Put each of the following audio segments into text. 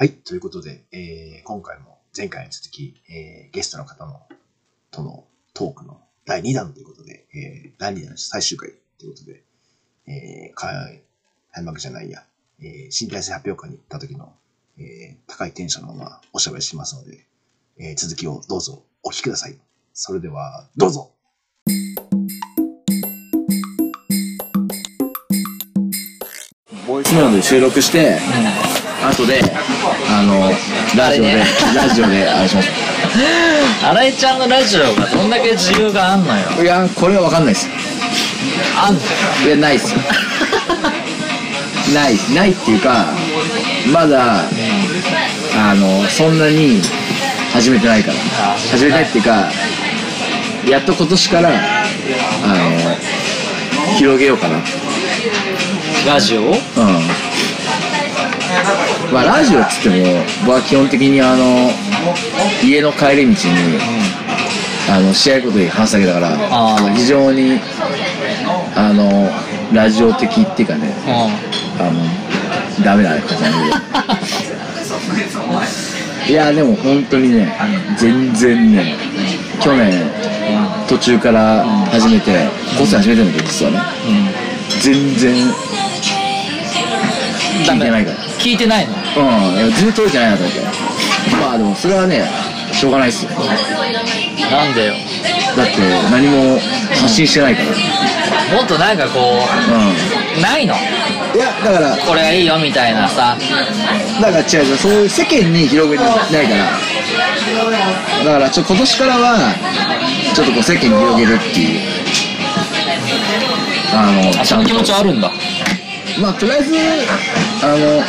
はい。ということで、えー今回も前回に続き、えーゲストの方のとのトークの第2弾ということで、えー第2弾最終回ということで、えー、開開幕じゃないや、えー新体制発表会に行った時の、えー高いテンションのままおしゃべりしますので、えー続きをどうぞお聞きください。それでは、どうぞボイスメモで収録して、後で、あの、ラジオで、ラジオで、あれします。新井ちゃんのラジオがどんだけ自由があんのよいや、これはわかんないです。あんの？いや、ないっす。ない、ないっていうか、まだ、あの、そんなに始めてないから。あ始めたいっていうか、やっと今年から、あの、広げようかな。ラジオうん。まあラジオっつっても僕は基本的にあの家の帰り道に、あの試合ことで話すだけだから非常にあのラジオ的っていうかねうあのダメな感じなんだけどいやでも本当にね全然ね去年途中から始めて個性始めてるんだけど実はね。ん。全然聞いてないから。聞いてないの？うん、いや全然取れてないなと思って。まあでもそれはね、しょうがないっすよ。なんでよだって何も発信してないから。もっとなんかこううないの？ん。いや、だから、これがいいよみたいなさだから違う違う、そういう世間に広げてないから。だからちょ、今年からは、ちょっとこう世間に広げるっていう。あの、あその気持ちはあるんだまあとりあえず、あの、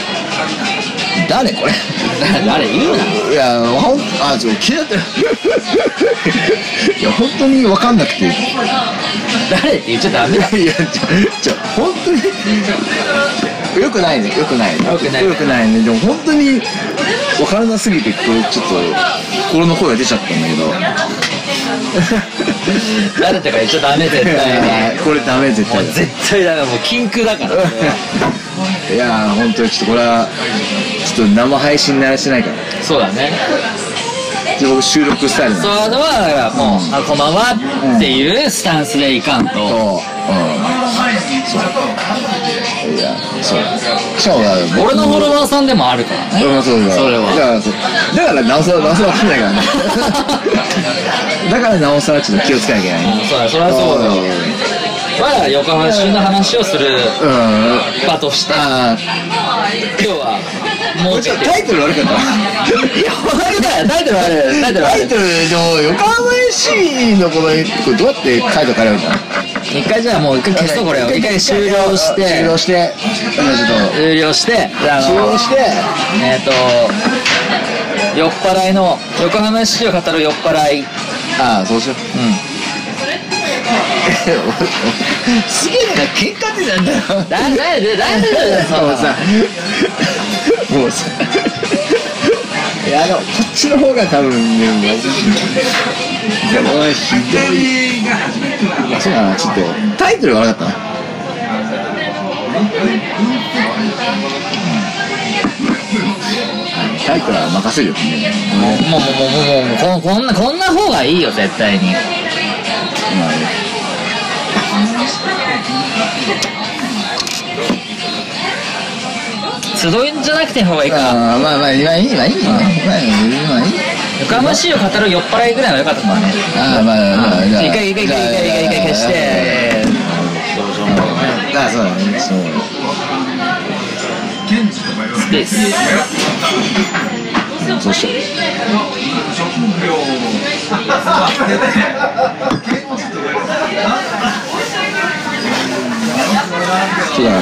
誰これ？誰言うないや、ほん、あ、ちょ、気になってる。いや、本当に分かんなくて。誰って言っちゃダメだ いや、ちょ、ちょ、本当に。よくないね、よくないね。よくないよくないね。でも本当に分からなすぎて、これちょっと、心の声が出ちゃったんだけど。誰とか言っちゃダメ絶対にこれダメ、絶対。絶対ダメもう禁句だからいやー、本当にちょっとこれは、ちょっと生配信慣れしてないから。そうだね。で僕収録スタイルな。そうはだからもう「あこんばんは」っていうスタンスでいかんと。そう、うん。そう。いや、そう。しかも俺のフォロワーさんでもあるからね。うんそうだそれは。だからそう。だからなおさらなおさらわかんないからね。だからなおさらちょっと気をつけなきゃいけない。そうだそれはそうだよ。まだ横浜市の話をするうん。場としてあ今日はもあう。ちょっとタイトル悪かった。いや悪くない。タイトル悪い。タイトル悪い。タイトルでも横浜 FC のこのこれどうやってタイトル変えればいいかな一回じゃあもう一回消すとこれを。一回終了して。終了して終了して。あ終の了して。えっと酔っ払いの横浜市を語る酔っ払い。ああそうしよう。うんすげえなんか喧嘩ってなんだよだだだだだもうさ。もうさいやあのこっちの方が多分ねマジでもうひどいまあそうだなちょっとタイトルが悪かったな。タイトルは任せるよ。ねもうもうもうもうもうもうここんなこんな方がいいよ絶対に。まあね集いんじゃなくて方がいいか。あーまあまあ今いい今いい今いい今いい。横浜市を語る酔っ払いぐらいは良かったかもね。ああまあまあ一回一回一回一回一回消してあそうだねそうスペースそうしようそうだから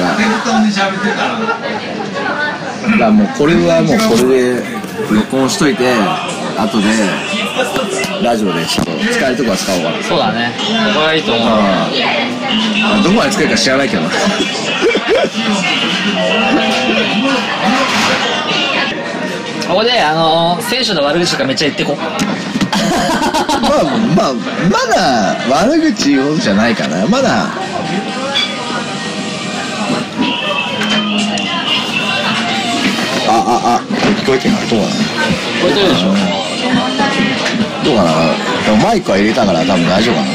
だからもうこれはもうこれで録音しといて後でラジオでちょっと使えるとこは使おうかな。そうだね。これがいいと思う。ああどこまで使えるか知らないけど。なここであのー選手の悪口とかめっちゃ言ってこ まあまあまだ悪口言うほどじゃないかな。まだこえてるのどうかなこれとる。でしょどうかなマイクは入れたから多分大丈夫かな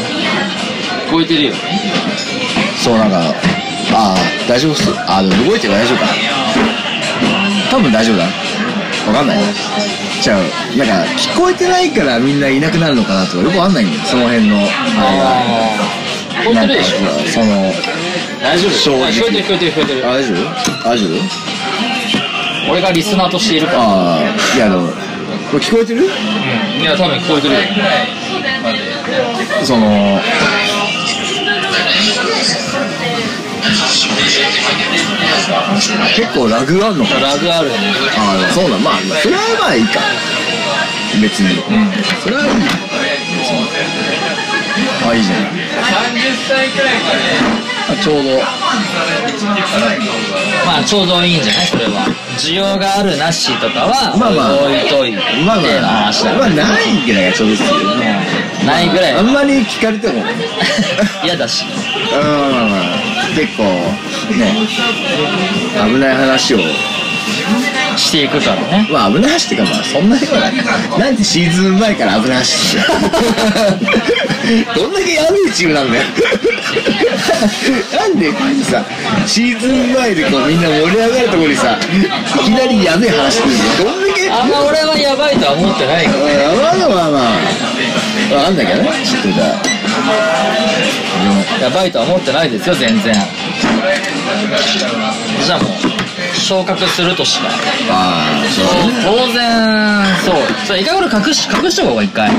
聞こえてる。よそうなんかああ大丈夫っすああでも動いてる。から大丈夫かな多分大丈夫だわかんないじゃあなんか聞こえてないからみんないなくなる。のかなとかよくわかんないんだよその辺のああ聞これがえてる。でしょなんかその大丈夫聞こえてる。聞こえてる。聞こえてる。大丈夫大丈夫俺がリスナーとしているから。ああいやでもこれ聞こえてる？いや多分聞こえてるよ。その結構ラグあんのかな？ラグあるね。ああそうなんまあまあそれはまあいいか。別に、それはいいあいいじゃないあちょうどまあちょうどいいんじゃない？それは。需要があるなしとかはまあまあ置いといてまあまあ話だまあないぐらいがちょうどいいですよないぐらいあんまり聞かれても嫌だしうん結構ね危ない話をしていくからね。まあ危ない話っていうかまあそんなにはないなんでシーズン前から危ない話してるどんだけやべえチームなんだよ。なんでさシーズン前でこうみんな盛り上がるところにさいきなりやべえ話してるどんだけ？あんま俺はやばいとは思ってないからうんまあまあまあまあ。んないけどね。ちょっとじゃあ。やばいとは思ってないですよ全然。じゃあもう昇格するとしかああそう当然そうそれ一回俺隠し隠しとこうか一回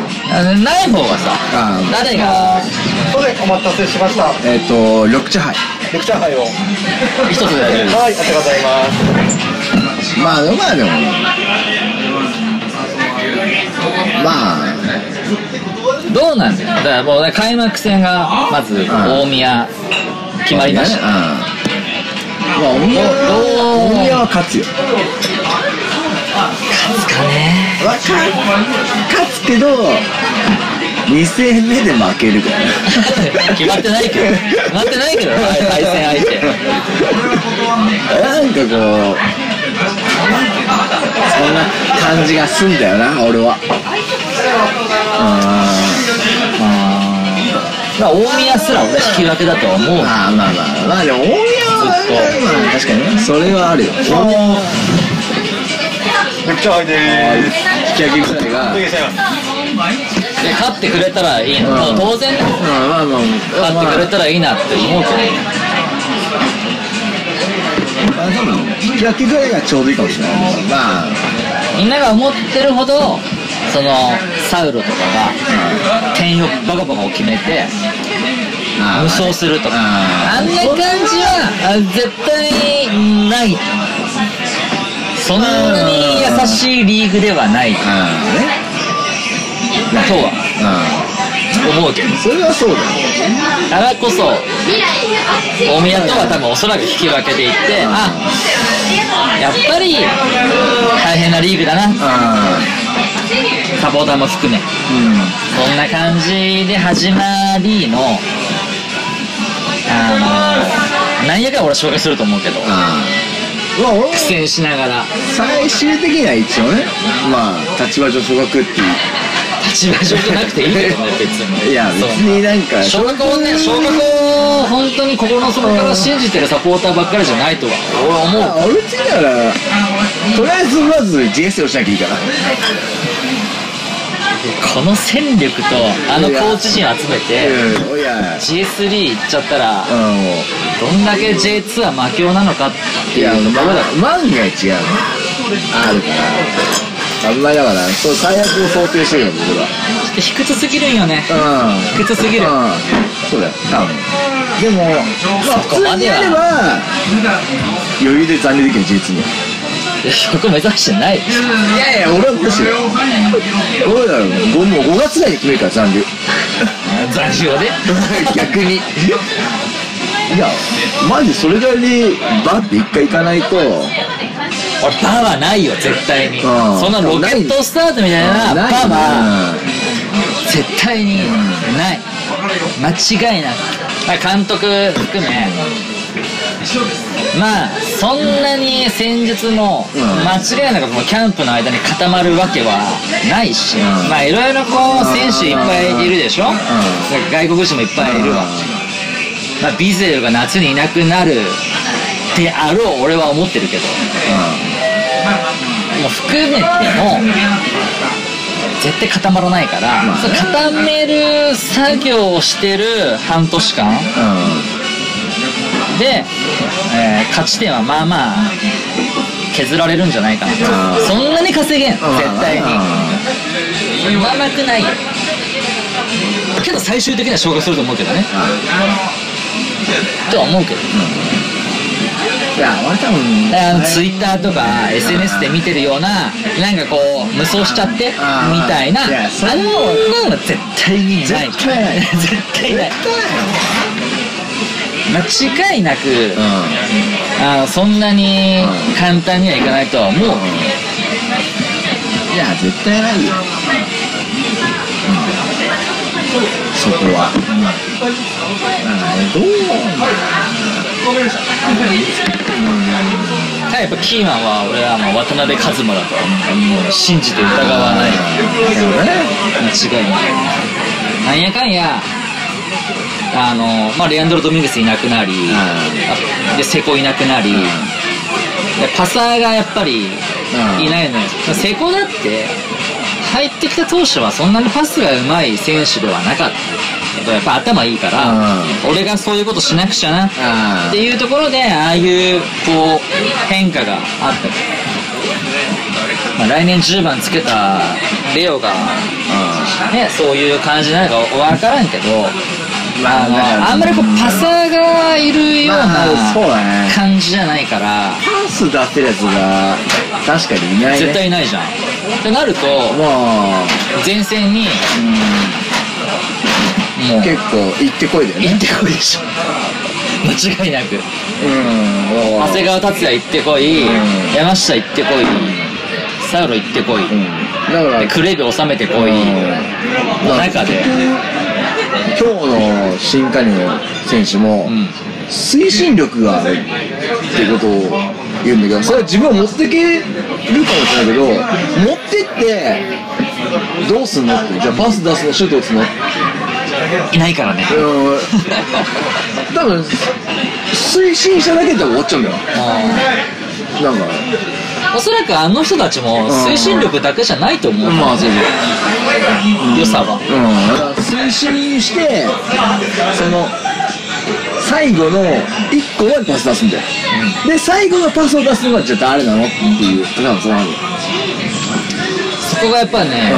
ない方がさあ誰がそれお待たせしました。えっ、と緑茶杯レクチャー杯を。一つではい、ありがとうございます。まあでもまあでもまあどうなんだよだからもうね開幕戦がまず大宮決まりました、うんまあ大宮は大宮は勝つよ勝つかねわか勝つけど2戦目で負けるから決まってないけど決まってないけど対戦相手なんかこうそんな感じがすんだよな俺はまあ大宮すら俺引き分けだとは思うまあまあまあまあでも大宮ずっまあ確かにねそれはあるよレクチャー杯でーす。引き分けぐらいが。で勝ってくれたらいいの、当然ねまあまあまあ勝ってくれたらいいなって思うけどまあ多分引き分けぐらいがちょうどいいかもしれないまあみんなが思ってるほどそのサウロとかが点をバカバカを決めて無双すると。かああんな感じはあ絶対ない。そんなに優しいリーグではない。とはあ思うけど。あそれはそうだよ。だからこそ大宮とは多分おそらく引き分けでいってあやっぱり大変なリーグだな。あサポーターも含め。あうん。そんな感じで始まりの何やかん俺は紹介すると思うけど。ああまあ俺も。苦戦しながら。最終的には一応ねまあ立場上昇格っていう。立場上じゃなくていいけどね 別に。いや別になんか昇格をね昇格を本当に心の底から信じてるサポーターばっかりじゃないとは俺は思う。まあ俺別にだからとりあえずまず GS をしなきゃいいからこの戦力とあのコーチ陣を集めてうん。いや。G3 行っちゃったらどんだけ J2 は魔境なのかってういうところだ。ま万が一があるから。あんまりだからそう最悪を想定してるよ僕は。低くすぎるんよね。うん。低くすぎる。うん。そうだよ多分。でもまあ普通にやれば余裕で残留できる J2 にそこ目指してないいやいや俺はむしろ俺だろもうもう5月ぐらいに決めるから残留。残留で逆に。いやマジそれぐらいでバッて一回行かないと。俺パーはないよ絶対に、ん。そんなロケットスタートみたいなパーは絶対にない。間違いなく。監督含めまあそんなに戦術もうん。間違いなくもうキャンプの間に固まるわけはないし、うん。まあいろいろこう選手いっぱいいるでしょ、外国人もいっぱいいるわ、まあ、ビゼルが夏にいなくなるであろう俺は思ってるけど。もう含めても絶対固まらないから、まあね。その固める作業をしてる半年間うんで、えー勝ち点はまあまあ削られるんじゃないかなうんそんなに稼げん絶対に。そん。ななくない。よけど最終的には昇格すると思うけどね。とは思うけど。いや俺多分あのツイッターとか SNS で見てるようななんかこう無双しちゃってみたいな。あんなのは絶対にない。絶対ない。絶対ない間違いなく、あのそんなに簡単にはいかないとは思う、いや絶対ないよ、そこは、うん、どうただやっぱキーマンは俺はもう渡辺一馬だともう信じて疑わない。間違いない。なんやかんやあの、まあ、レアンドロ・ドミンゲスいなくなり、あでセコいなくなり、でパサーがやっぱりいないのよ、セコだって入ってきた当初はそんなにパスがうまい選手ではなかった。やっぱ頭いいから、俺がそういうことしなくちゃなあっていうところでああいうこう変化があった。まあ、来年10番つけたレオが、ね、そういう感じなのか分からんけど、まああんまりこうパサーがいるような感じじゃないから、パス出せるやつが確かにいないね。絶対いないじゃん。ってなると、まあ、前線に、もう、結構行ってこいだよね。行ってこいでしょ。間違いなく。うん。長谷川達也行ってこい、うん。山下行ってこい、サウロ行ってこい、うん。だからでクレビ収めてこい、の中で、今日の新加入選手も、うん。推進力があるっていうことを言うんだけどそれは自分を持ってけるかもしれないけど持ってってどうすんのってじゃあパス出すのシュート打つの？いないからね。うん。多分推進しただけで終わっちゃうんだよ。なんか。おそらくあの人たちも推進力だけじゃないと思う、まあそう。良さは。うん、推進してその最後の1個までパス出すんだよ、で最後のパスを出すのがじゃあ誰なのっていう。多分そうなんだよそこがやっぱりね、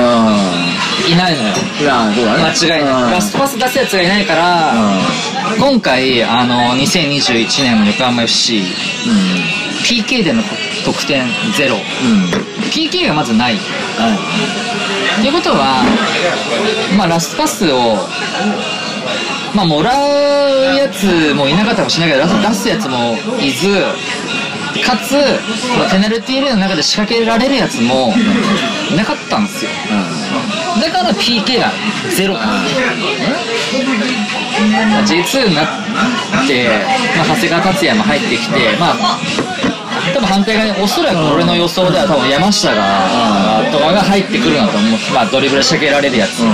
いないのよ。いやそうだね。間違いない。ラストパス出すやつがいないから、今回、あの、2021年の横浜 FC、PK での得点ゼロ。うんうん PK がまずない。っていうことは、まあ、ラストパスを、まあ、もらうやつもいなかったかもしれないけど、出すやつもいず、かつ、ペナルティーエリアの中で仕掛けられるやつもいなかったんですよ。だから PK がゼロなんですよ。まあ J2 になって、まあ、長谷川達也も入ってきて、まあ、多分反対側に、おそらく俺の予想では多分山下が、とかが入ってくるなと思う。まあ、ドリブル仕掛けられるやつ。うん。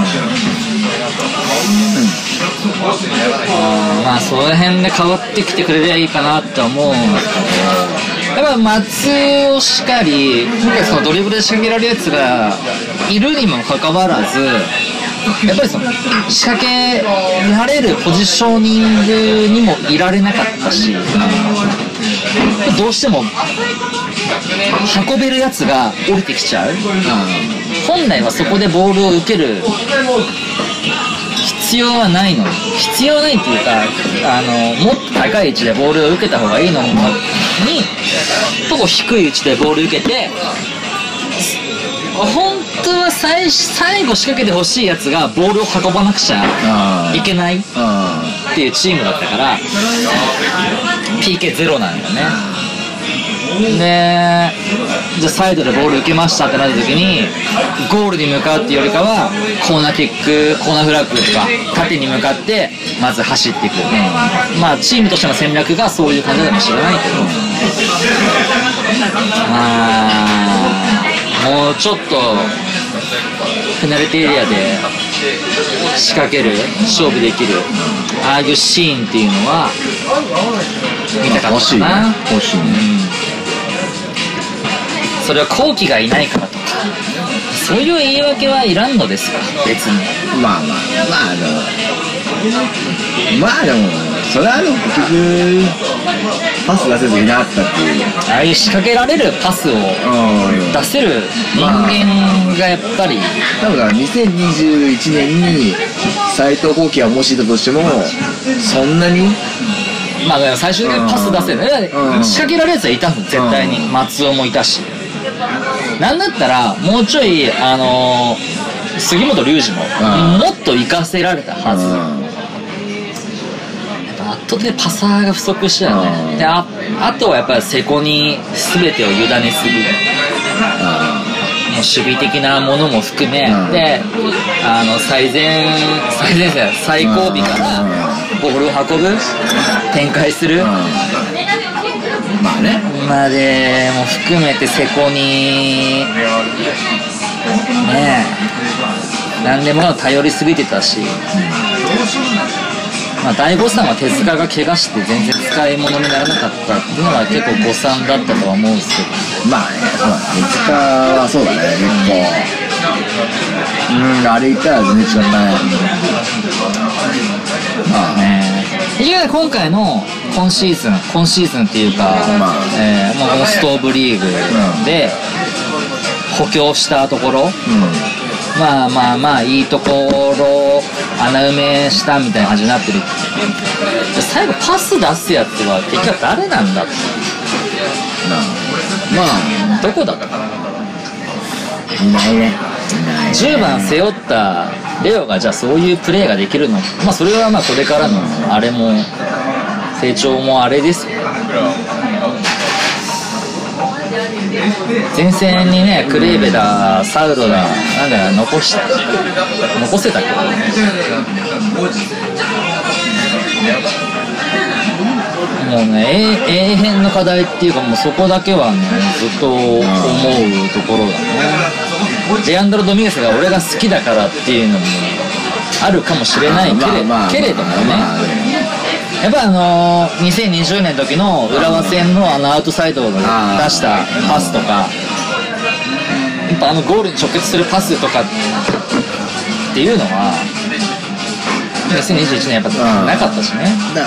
まあ、その辺で変わってきてくれりゃいいかなって思う。んですけど、やっぱ松尾しかり、今回そのドリブルで仕掛けられるやつがいるにもかかわらず、やっぱりその仕掛けられるポジショニングにもいられなかったし、どうしても運べるやつが降りてきちゃう。本来はそこでボールを受ける必要はないの必要ないっていうかあのもっと高い位置でボールを受けた方がいいのににとこ低い位置でボール受けて本当は最最後仕掛けてほしいやつがボールを運ばなくちゃいけないっていうチームだったから PK ゼロなんよね。でじゃあサイドでボール受けましたってなった時にゴールに向かうっていうよりかはコーナーキックコーナーフラッグとか縦に向かってまず走っていく、まあチームとしての戦略がそういう感じなのかもしれないけど。まあもうちょっとペナルティエリアで仕掛ける勝負できるああいうシーンっていうのは見たかった欲しいね。欲しいね。それは後期がいないからとか。そういう言い訳はいらんのですか？別に。まあまあまあ。でもまあでもそれはでも結局パス出せずいなかったっていう。ああいう仕掛けられるパスをうん出せる人間がやっぱり。多分だから2021年に斎藤幸輝がもしいたとしてもそんなにまあ最終的にパス出せる。ねうん。仕掛けられるやつはいたの絶対にう松尾もいたし。なんだったらもうちょいあのー杉本龍二もうん。もっと活かせられたはず。圧倒的にパサーが不足したようん。ねでああとはやっぱり瀬古に全てを委ねすぎる。もう守備的なものも含め、うん。であの最前最前線最後尾からうんボールを運ぶ？展開する、まあね。までも含めて瀬古にねえ。何でも頼りすぎてたし、まあ、大誤算は手塚が怪我して全然使い物にならなかったっていうのは結構誤算だったとは思うんですけど。まあねそうだね水塚はそうだね結構。うんあれ言ったら全然違ったねまあねねいや今回の今シーズン今シーズンっていうか、まあ。えーまあ、このストーブリーグで補強したところ、まあまあまあいいところ穴埋めしたみたいな感じになってる。で最後パス出すやつは結局誰なんだ？ってまあどこだったいな？いねいない。ね10番背負ったレオがじゃあそういうプレーができるの？まあそれはまあこれからのあれも成長もあれですよ。前線にねクレーベだサウロだなんだ残した残せたけ？どもうね永永遠の課題っていうかもうそこだけはねずっと思うところだね。レアンドロ・ドミゲスが俺が好きだからっていうのもあるかもしれないけれ,、けれどもね、まあやっぱあのー、2020年の時の浦和戦のあのアウトサイドの出したパスとかやっぱあのゴールに直結するパスとかっていうのは2021年やっぱうんなかったしね。だ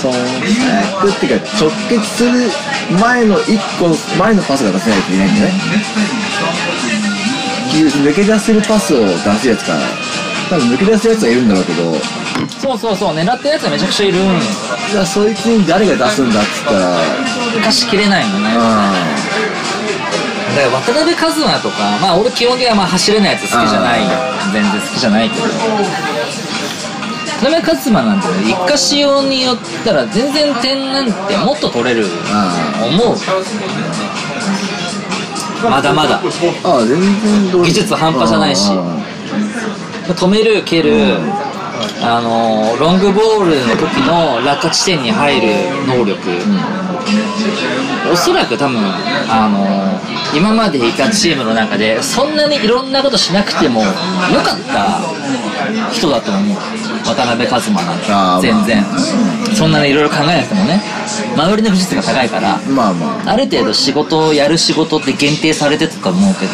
そうえっていうか直結する前の一個前のパスが出せないといけないんだよね抜け出せるパスを出すやつか多分抜け出すやつはいるんだろうけど。そうそうそう狙ってるやつがめちゃくちゃいるん。じゃあそいつに誰が出すんだっつったら。生かしきれないのね。だから渡辺一馬とかまあ俺基本的にはまあ走れないやつ好きじゃない。全然好きじゃないけど。渡辺一馬なんてね一過使用によったら全然点なんてもっと取れる思うまだまだ。ああ全然どう技術半端じゃないし。止める蹴るあのロングボールの時の落下地点に入る能力、おそらく多分あの今までいたチームの中でそんなにいろんなことしなくてもよかった人だと思う。渡辺一馬なんて全然、そんなにいろいろ考えなくてもね。周りの技術が高いからまあまあ。ある程度仕事をやる仕事って限定されてたと思うけど、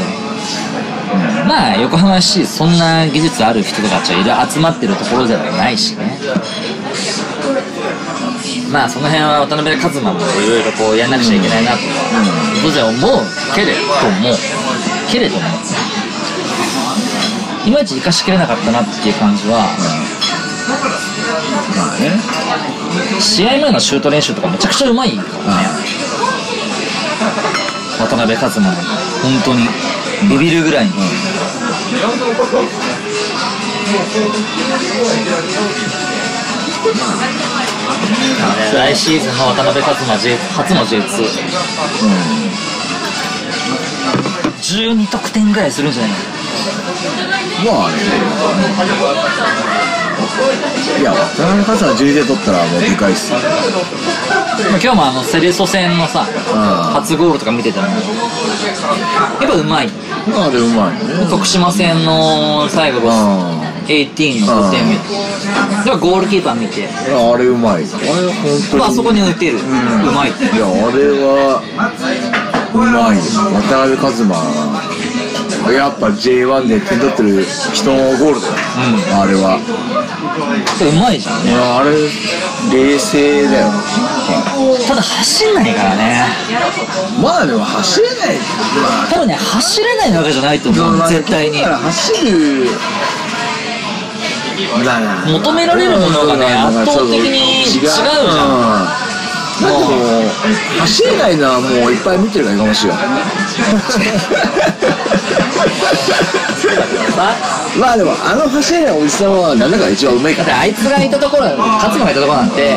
まあ横浜市そんな技術ある人たちはいる集まってるところではないしねまあその辺は渡辺一馬もいろいろこうやんなくちゃいけないなとは当然思うけれどもけれどもいまいち生かしきれなかったなっていう感じはまあね。試合前のシュート練習とかめちゃくちゃうまいからね渡辺一馬の本当にビビるぐらいに、来シーズンの渡辺一馬 J 初の J2 12得点ぐらいするんじゃない？のまあね。いや渡辺勝は10で取ったらもうでかいっすよ。まあ今日もあのセレソ戦のさ初ゴールとか見ててもやっぱうまい。まああれうまいよね。徳島戦の最後う18の5点目ではゴールキーパー見て。んあれうまい。あれ本当に。あそこに打てる、うまい。っていやあれはうまい。よ渡辺一馬。やっぱ J1 で点取ってる人のゴールだよ、あれは。うまいじゃんいやあれ冷静だよ。ただ走んないからね。まあでも走れない。まあ多分ね走れないわけじゃないと思う。絶対に。走る求められるものがね圧倒的に違うじゃん。だけど走れないのはもういっぱい見てるからかもしれないまあでもあの走れないおじさんはなんだか一番うまいから。だってあいつがいたところ勝間がいたところなんてで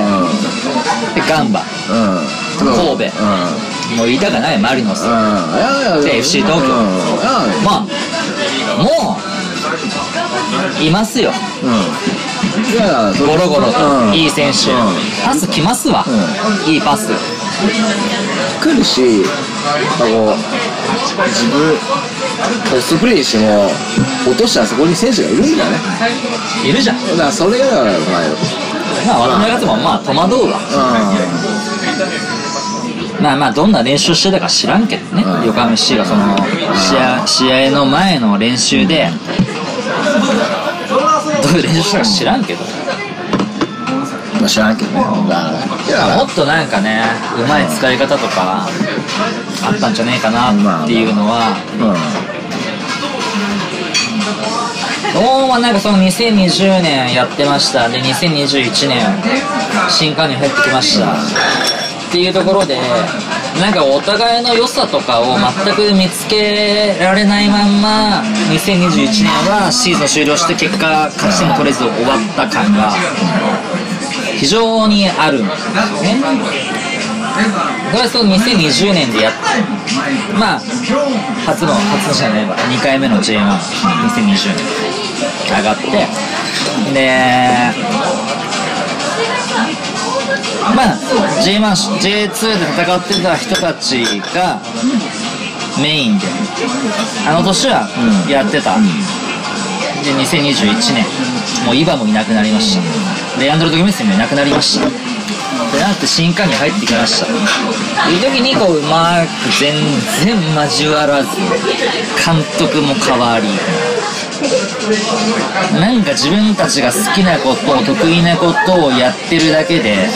ガンバ。うん。神戸。うん。もう言いたくないマリノス。うん。FC 東京。うん。まあもういますようん。いやゴロゴロうん。といい選手。うん。パス来ますわ。いいパス。来るしあこう自分ポストプレーしても落としたらそこに選手がいるんだね。いるじゃん。だからそれがだからうまいよまあ渡辺勝もまあ戸惑うわ。まあまあどんな練習してたか知らんけどね。うん。横浜 FC がその試合試合の前の練習でどういう練習したか知らんけど。まあ知らんけどね。もっとなんかねうまい使い方とかあったんじゃねえかなっていうのはうもなんかその2020年やってました。で2021年新加入入ってきました。っていうところでなんかお互いの良さとかを全く見つけられないまんま2021年はシーズン終了して結果勝ち点も取れず終わった感が非常にあるんですよねこれはその2020年でやっまあ初の初のじゃないわ2回目の J12020 年上がってでまあ J1、J2 で戦ってた人たちがメインであの年はやってた、で2021年もうイバもいなくなりました。レアンドロ・ドギメッセもいなくなりました。でなって新加入入ってきました。いう時にこううまく全然交わらず監督も変わり なんか自分たちが好きなこと得意なことをやってるだけで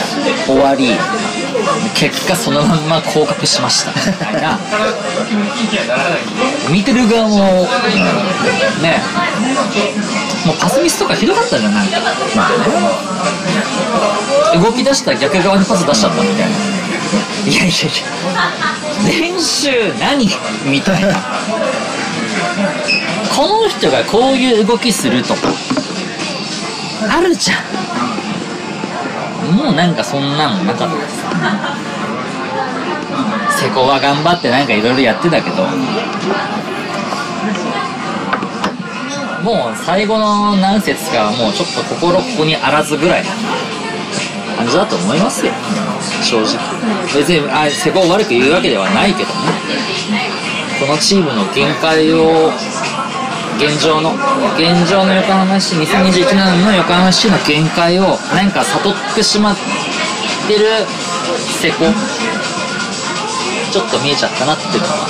終わり結果そのまんま降格しました。みたいな見てる側もねもうパスミスとかひどかったじゃんなんか。まあね。動き出したら逆側にパス出しちゃったみたいな。いやいやいや。練習何？みたいなこの人がこういう動きすると。かあるじゃん。もうなんかそんなのなかったです。瀬古は頑張ってなんかいろいろやってたけど。もう最後の何節かはもうちょっと心ここにあらずぐらいな感じだと思いますよ。正直。別にあ瀬古を悪く言うわけではないけどね。このチームの限界を現状の現状の横浜市2021年の横浜市の限界をなんか悟ってしまってる瀬古ちょっと見えちゃったなっていうのは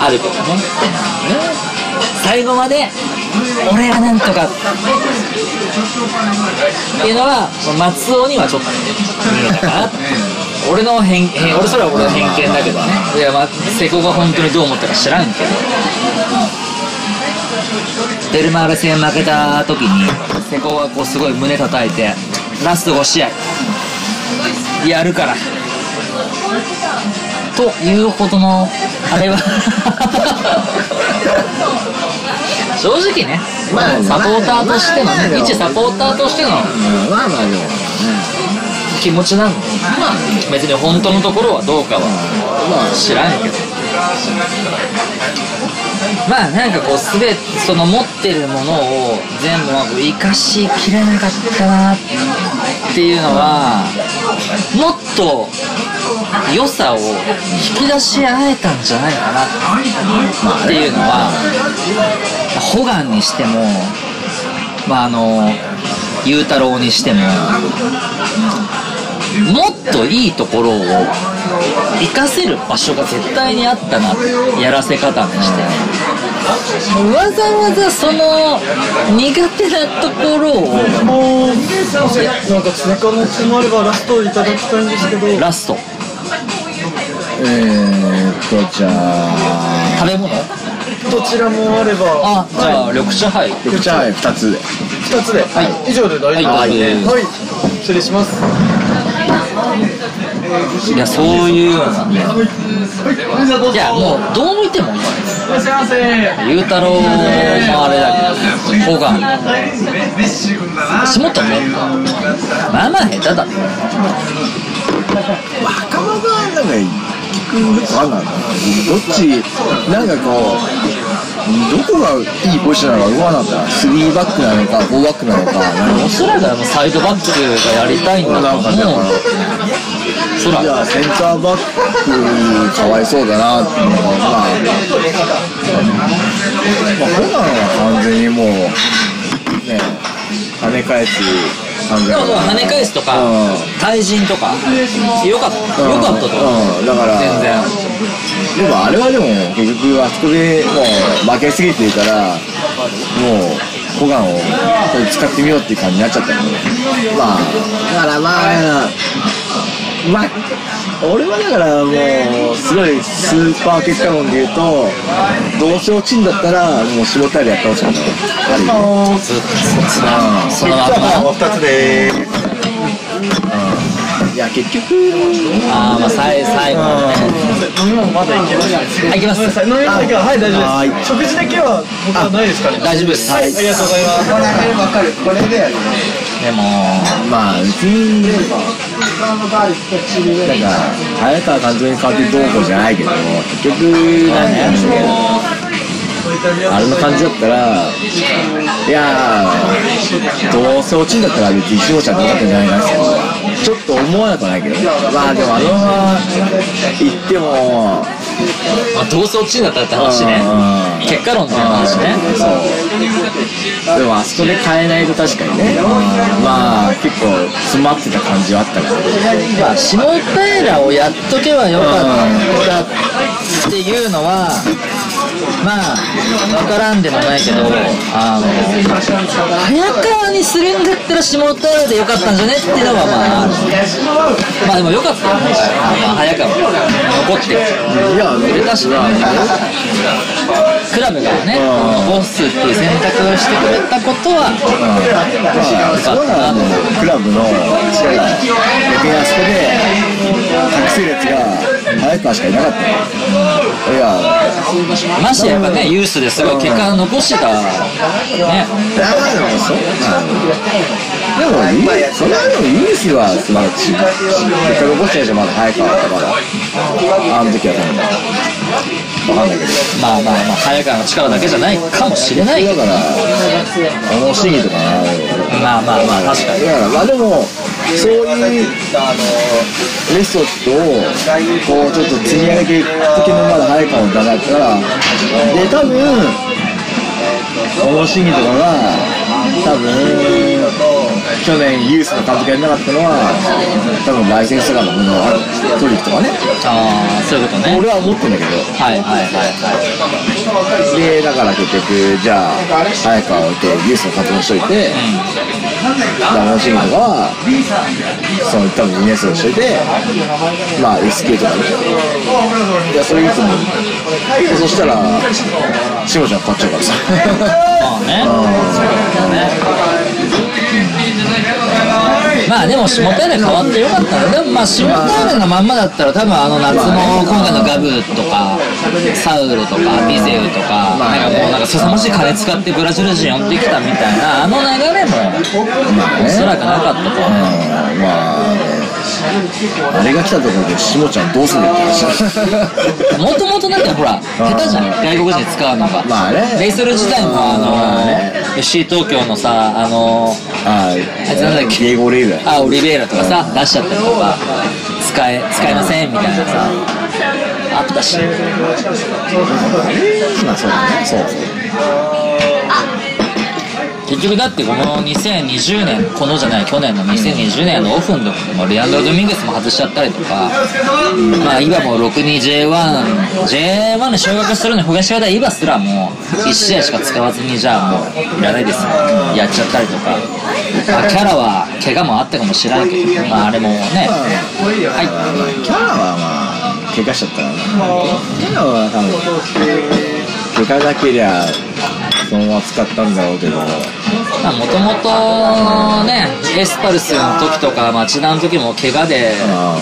あるけどね最後まで俺がなんとか。っていうのは松尾にはちょっと見えたかな俺の偏見俺それは俺の偏見だけどね。いやまあ瀬古が本当にどう思ったか知らんけど。ベルマーレ戦負けた時に瀬古はこうすごい胸叩いてラスト5試合やるから。というほどのあれは。正直ね、まあサポーターとしてのね、まあ一サポーターとしてのうんまあまあでも気持ちなんで、別に本当のところはどうかはまあ知らんけど。まあなんかこうすべてその持ってるものを全部生かしきれなかったなっていうのはもっと良さを引き出し合えたんじゃないかな。っていうのはホガンにしてもまああの雄太郎にしてももっといいところを活かせる場所が絶対にあったなやらせ方にして。わざわざその苦手なところをなんか追加のつもあればラストいただきたいんですけど。ラストえーっとじゃあ食べ物？どちらもあればあじゃあ緑茶杯。緑茶杯2つで。2つで、はい。以上で大丈夫はい。ですはい。失礼します。いやそういうような。ねい。やもうどう見ても雄太郎もあれだけどホガン足元ね。まあまあ下手だ。ね赤間がなんか結局あんなんだなどっち？なんかこうどこがいいポジションなのか分からなかった3バックなのか4バックなのか何おそらくあのサイドバックがやりたいんだと思う。なそらじゃあセンターバックかわいそうだなっていうのがまあまあホガンは完全にもうね跳ね返す感じでもそうだから跳ね返すとかうん。対人とかよかった。よかったと思う。うん、だから全然。でもあれはでも結局あそこでもう負けすぎてるからもうホガンを使ってみようっていう感じになっちゃったのでまあ。だからまあまあ俺はだからもうすごいスーパー結果論で言うとどうせ落ちんだったらもう絞ったりやってほしいなある意味ずっとその。まま2つでいや結局ああまあ最最後み物まだいけます。はい行きます飲み物だけははい大丈夫はいです。食事だけは僕はないですかね。大丈夫です。はい。ありがとうござい。ますわかるこれででもまあうちになんか早川監督に代わってどうこうじゃないけど結局なんて言うんだけどあれの感じだったらいやーどうせ落ちんだったら別に石本ちゃんでよかったんじゃないかなってちょっと思わなくはないけどまあでもあのまま行っても。まあどうせ落ちんだったらって話ね。うん結果論っていう話ね。そう。でもあそこで変えないと確かにね。まあ結構詰まってた感じはあったから。まあ下平をやっとけばよかったっていうのはまあ分からんでもないけどあの早川にするんだったら下平でよかったんじゃねっていうのはまあまあでもよかったよね。まあ早川残っていやくれたしなクラブがねボスっていう選択をしてくれたことはまあ、そうな。クラブの逆にあそこでが早川しかいなかった。のいや。ましてやっぱねユースですごい結果残してた。ね。だからでもそうでもいいそれはでもユースは素晴らしい結果残してないじゃんまだ早川はまだあの時は多分分かんないけど。まあまあまあ早川の力だけじゃないかもしれないだからこのシーンとかなまあまあまあ確かに。だからまあでもそういうメソッドをこうちょっと積み上げていく時のまだ早いかもだからで多分このシーンとかが多分去年ユースの監督やらなかったのは多分ライセンスとかのものあるトリックとかね。ああそういうことね。俺は思ってんだけど。はいはいはいはい。でだから結局じゃあ早川を置いてユースの監督にしといて、ダメのシーンとかはその多分2年生にしといてまあ S 級とかね。いやそれいいと思うでそしたらしもちゃん買っちゃうからさ。まあね。そうだねまあでも下平変わってよかったねでもまあ下平のまんまだったら多分あの夏の今回のガブとかサウルとかビゼウとかまあなんかもうなんか凄まじい金使ってブラジル人呼んできたみたいなあの流れもおそらくなかったと思う。うん。まあねあれが来たところでしもちゃんどうするって話。もともとなんかほら下手じゃん。外国人使うのが。まあねレイソル自体もあのまあね FC 東京のさあのああいつなんだっけ？ディエゴ・レイラ。あオリベイラとかさ出しちゃったりとか。使え使えませんみたいなさ。あったし。まあそうだね。そうそう結局だってこの2020年このじゃない去年の2020年のオフの時でもレアンドロ・ドミンゲスも外しちゃったりとかまあ今も 62J1J1 に昇格するのに東方イバすらもう1試合しか使わずにじゃあもういらないですよ。やっちゃったりとか、まあ、キャラは怪我もあったかもしれないけどまああれもねはい。キャラはまあ怪我しちゃったからね。キャラは多分怪我だけりゃそのまま使ったんだろうけど。もともとねエスパルスの時とか町田の時も怪我であ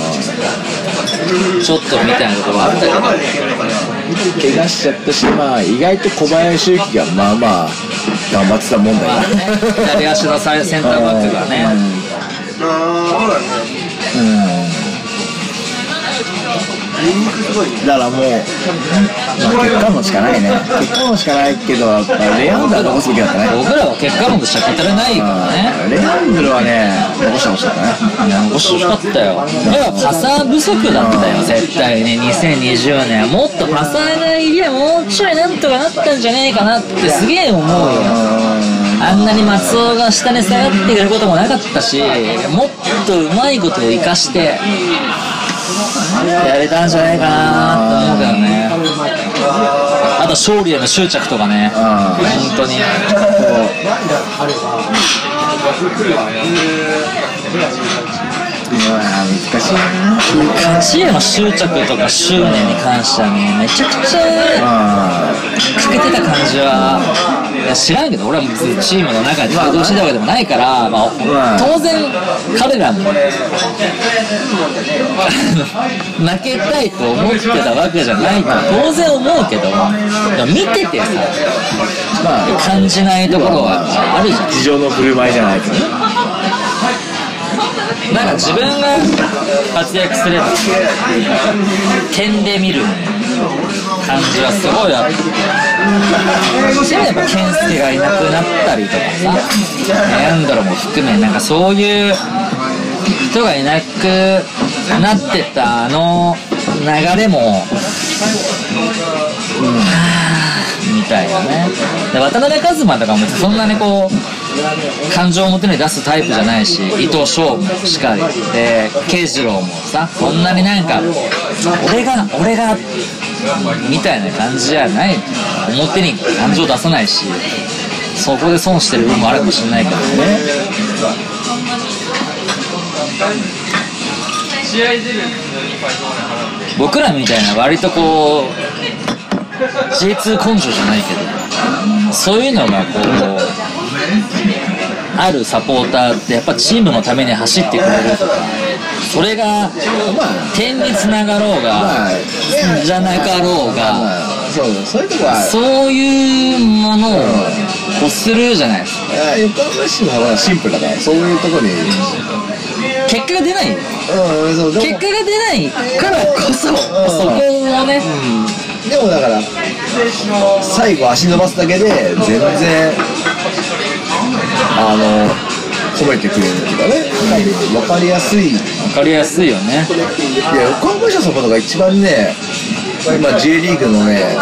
ちょっとみたいなところはあったけど。ー怪我しちゃったしまあ意外と小林幸がまあまあ頑張ってたもんだよまあね。左足のサイセンターバックがねだからもう、まあ、結果論しかないね。結果論しかないけどやっぱレアンドルは残すべきだったね。僕らは結果論としては語れないからねレアンドルはね残してほしかったね。残してほしかったよ。要はパサー不足だったよ絶対に。2020年。もっとパサーがいりゃもうちょいなんとかなったんじゃねえかなってすげえ思うよ。あんなに松尾が下に下がってくることもなかったしもっとうまいことを生かしてやれたんじゃないかなと思うけどね。あと勝利への執着とかね。本当に。難しいな。勝ちへの執着とか執念に関してはねめちゃくちゃ欠けてた感じはいや知らんけど俺は別にチームの中で活動してたわけでもないから、まあ、当然彼らも負けたいと思ってたわけじゃないから当然思うけど見ててさまあ感じないところはあるじゃん。事情の振る舞いじゃないけど。ねなんか自分が活躍すれば点で見る感じはすごいあってでもやっぱ健介がいなくなったりとかさレアンドロも含めなんかそういう人がいなくなってたあの流れもみたいなね。で渡辺一馬とかもそんなにこう感情を表に出すタイプじゃないし伊藤翔もしかり。で慶次郎もさそんなになんか俺が俺がみたいな感じじゃない。表に感情出さないしそこで損してる部分もあるかもしれないけどね。僕らみたいな割とこう J2 根性じゃないけどそういうのがこうあるサポーターってやっぱチームのために走ってくれるとかそれが点につながろうがまあじゃなかろうがまあそうそういうとこはそういうものを欲するじゃないですか。あ横浜市の方がシンプルだからそういうところに。結果が出ない。結果が出ないからこそそこをねでもだから最後足伸ばすだけで全然あの褒めてくれるっていうかね分かりやすい。い分かりやすいよね。や横浜市のサポートが一番ね今 J リーグのね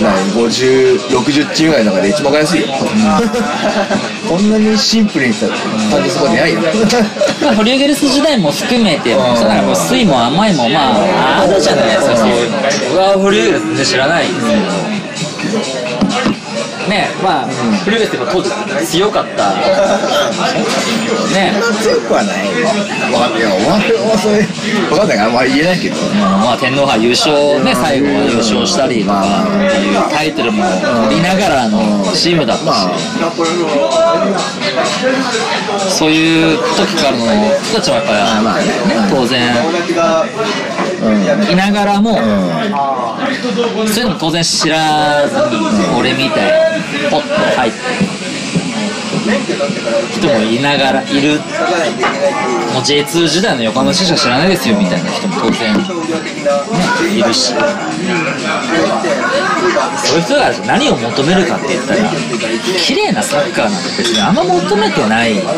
何5060チームぐらいの中で一番分かりやすいよ、こんなにシンプルにした感じそこにないよ。まあ、ホリエゲルス時代も含めて、そなんかもう酸いも甘いもまああるじゃないですかそういうの。僕はホリエゲルス全然知らない？ですけどねまあ、フルベースでも当時強かったね。強くはない。わかんない。よお前はそうい。う分かんない。からあんまり言えない。けどまあ、天皇杯優勝ね最後は優勝したりとかってい。うタイトルも取りながらのチームだったし、まあそうい。う時からの人たちもやっぱり、あまあね当然うんい。ながらも、うそうい。うのも当然知らずに、俺みたい。にポッと入って人もいながらいる。もう J2 時代の横浜市しか知らないですよみたいな人も当然、ね、いるし。そういう人が何を求めるかって言ったら綺麗なサッカーなんて別にあんま求めてない。まあ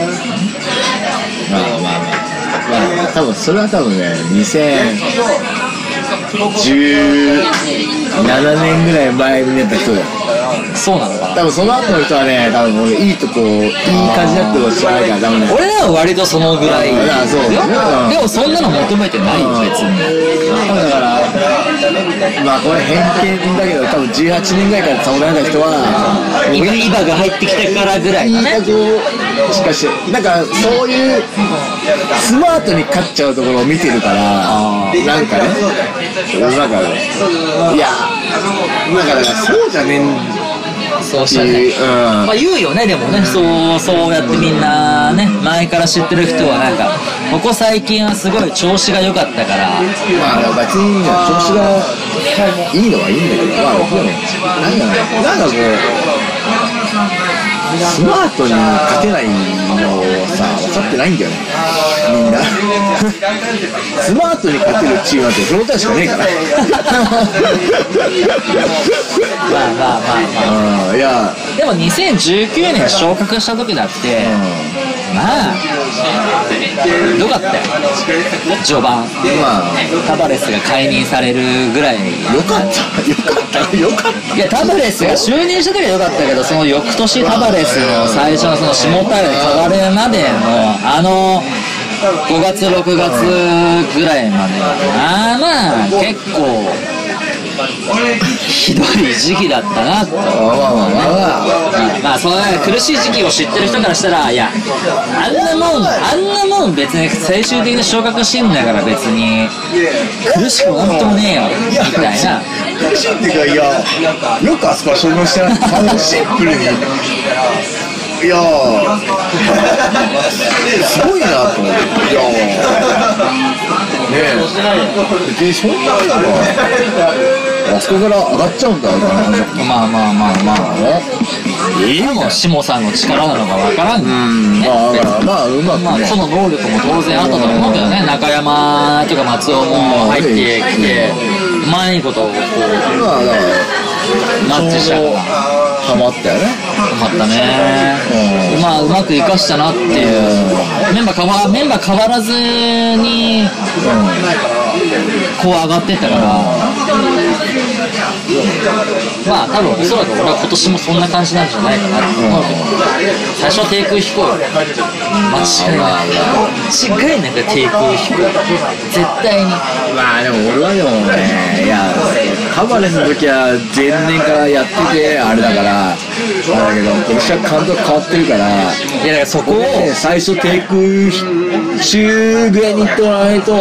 まあまあ。まあ多分それは多分ね2017年ぐらい前にやった人だよ。そうなの多分その後の人はね多分俺いいとこいい感じだってこと知らないから多分ね俺らは割とそのぐらいああそう。でもそんなの求めてないよ別に。だからまあこれ偏見だけど多分18年ぐらいから侍だった人は今イバが入ってきたからぐらいだね。しかしなんかそういうスマートに勝っちゃうところを見てるからなんかね。なんかねいやなんかだからそうじゃねえんそうっていう、うん。まあ言うよねでもね。そうそうやってみんなね前から知ってる人はなんかここ最近はすごい調子が良かったから。まあ別に調子がいいのはいいんだけど、まあでもなんかね、なんかこう、スマートに勝てないのをさ、分かってないんだよね、みんな。スマートに勝てるチームなんてフロンターレしかねえから。まあまあまあまうん、いや、あでも2019年昇格した時だってまあひどかったよ序盤まあ、タバレスが解任されるぐらいよかった、よかった、よかった。いやタバレスが就任した時は良かったけどその翌年タバレスの最初のその下平に変わるまでのあの5月6月ぐらいまではまあまあ結構ひどい時期だったなとまあまあまあまあ、まあその苦しい時期を知ってる人からしたらいやあんなもんあんなもん別に最終的に昇格してんだから別に苦しくもなんともねえよみたいな苦しいっていうか、いや、よくあそこは消耗してない。シンプルに。いや、すごいなと思って。いや、え、そんななんか、あそこから上がっちゃうんだみたいな感じだった。まあまあまあまあいいも下さんの力なのかわからんね。まあ、だから、まあ、うまくね。まあ個の能力も当然あったと思うけどね。中山とか松尾も入ってきてうまいことをこうマッチしたからハマったよね。よかったね、まあうまく生かしたなっていう。メンバー変わメンバー変わらずにこう上がってったからまあ多分おそらく俺は今年もそんな感じなんじゃないかなって思うけど最初は低空飛行よ間違いない間違いなく低空飛行絶対にまあでも俺はでもね、いや、カバレスの時は前年からやってて、あれだから、あれだけど、今年は監督変わってるから、いやだからそこをね最初低空中ぐらいに行ってもらわないと、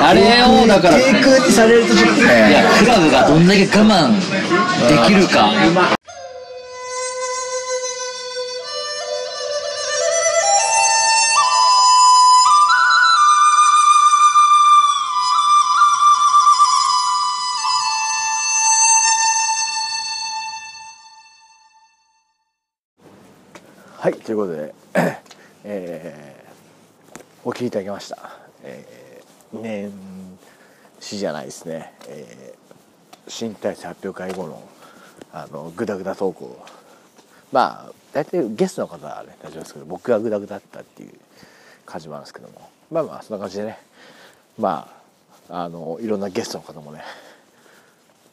あれをだからい低空にされるとちょっとね、やクラブがどんだけ我慢できるかはい、ということで、えー、お聞きいただきました。えー、年始じゃないですね、えー、新体制発表会後の、あの、グダグダ投稿。まあ、大体ゲストの方はね、大丈夫ですけど、僕がグダグダだったっていう感じもあるんですけども、まあまあ、そんな感じでね、まあ、あの、いろんなゲストの方もね、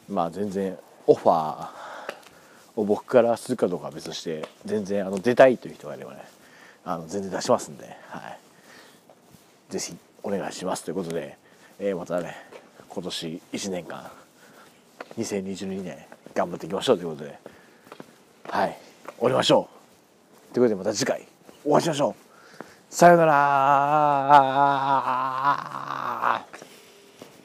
まあ全然オファーを僕からするかどうかは別として全然あの出たいという人がいればねあの全然出しますんで、はい、ぜひお願いしますということで、えーまたね今年1年間2022年頑張っていきましょうということではい終わりましょう。ということでまた次回お会いしましょう。さようなら。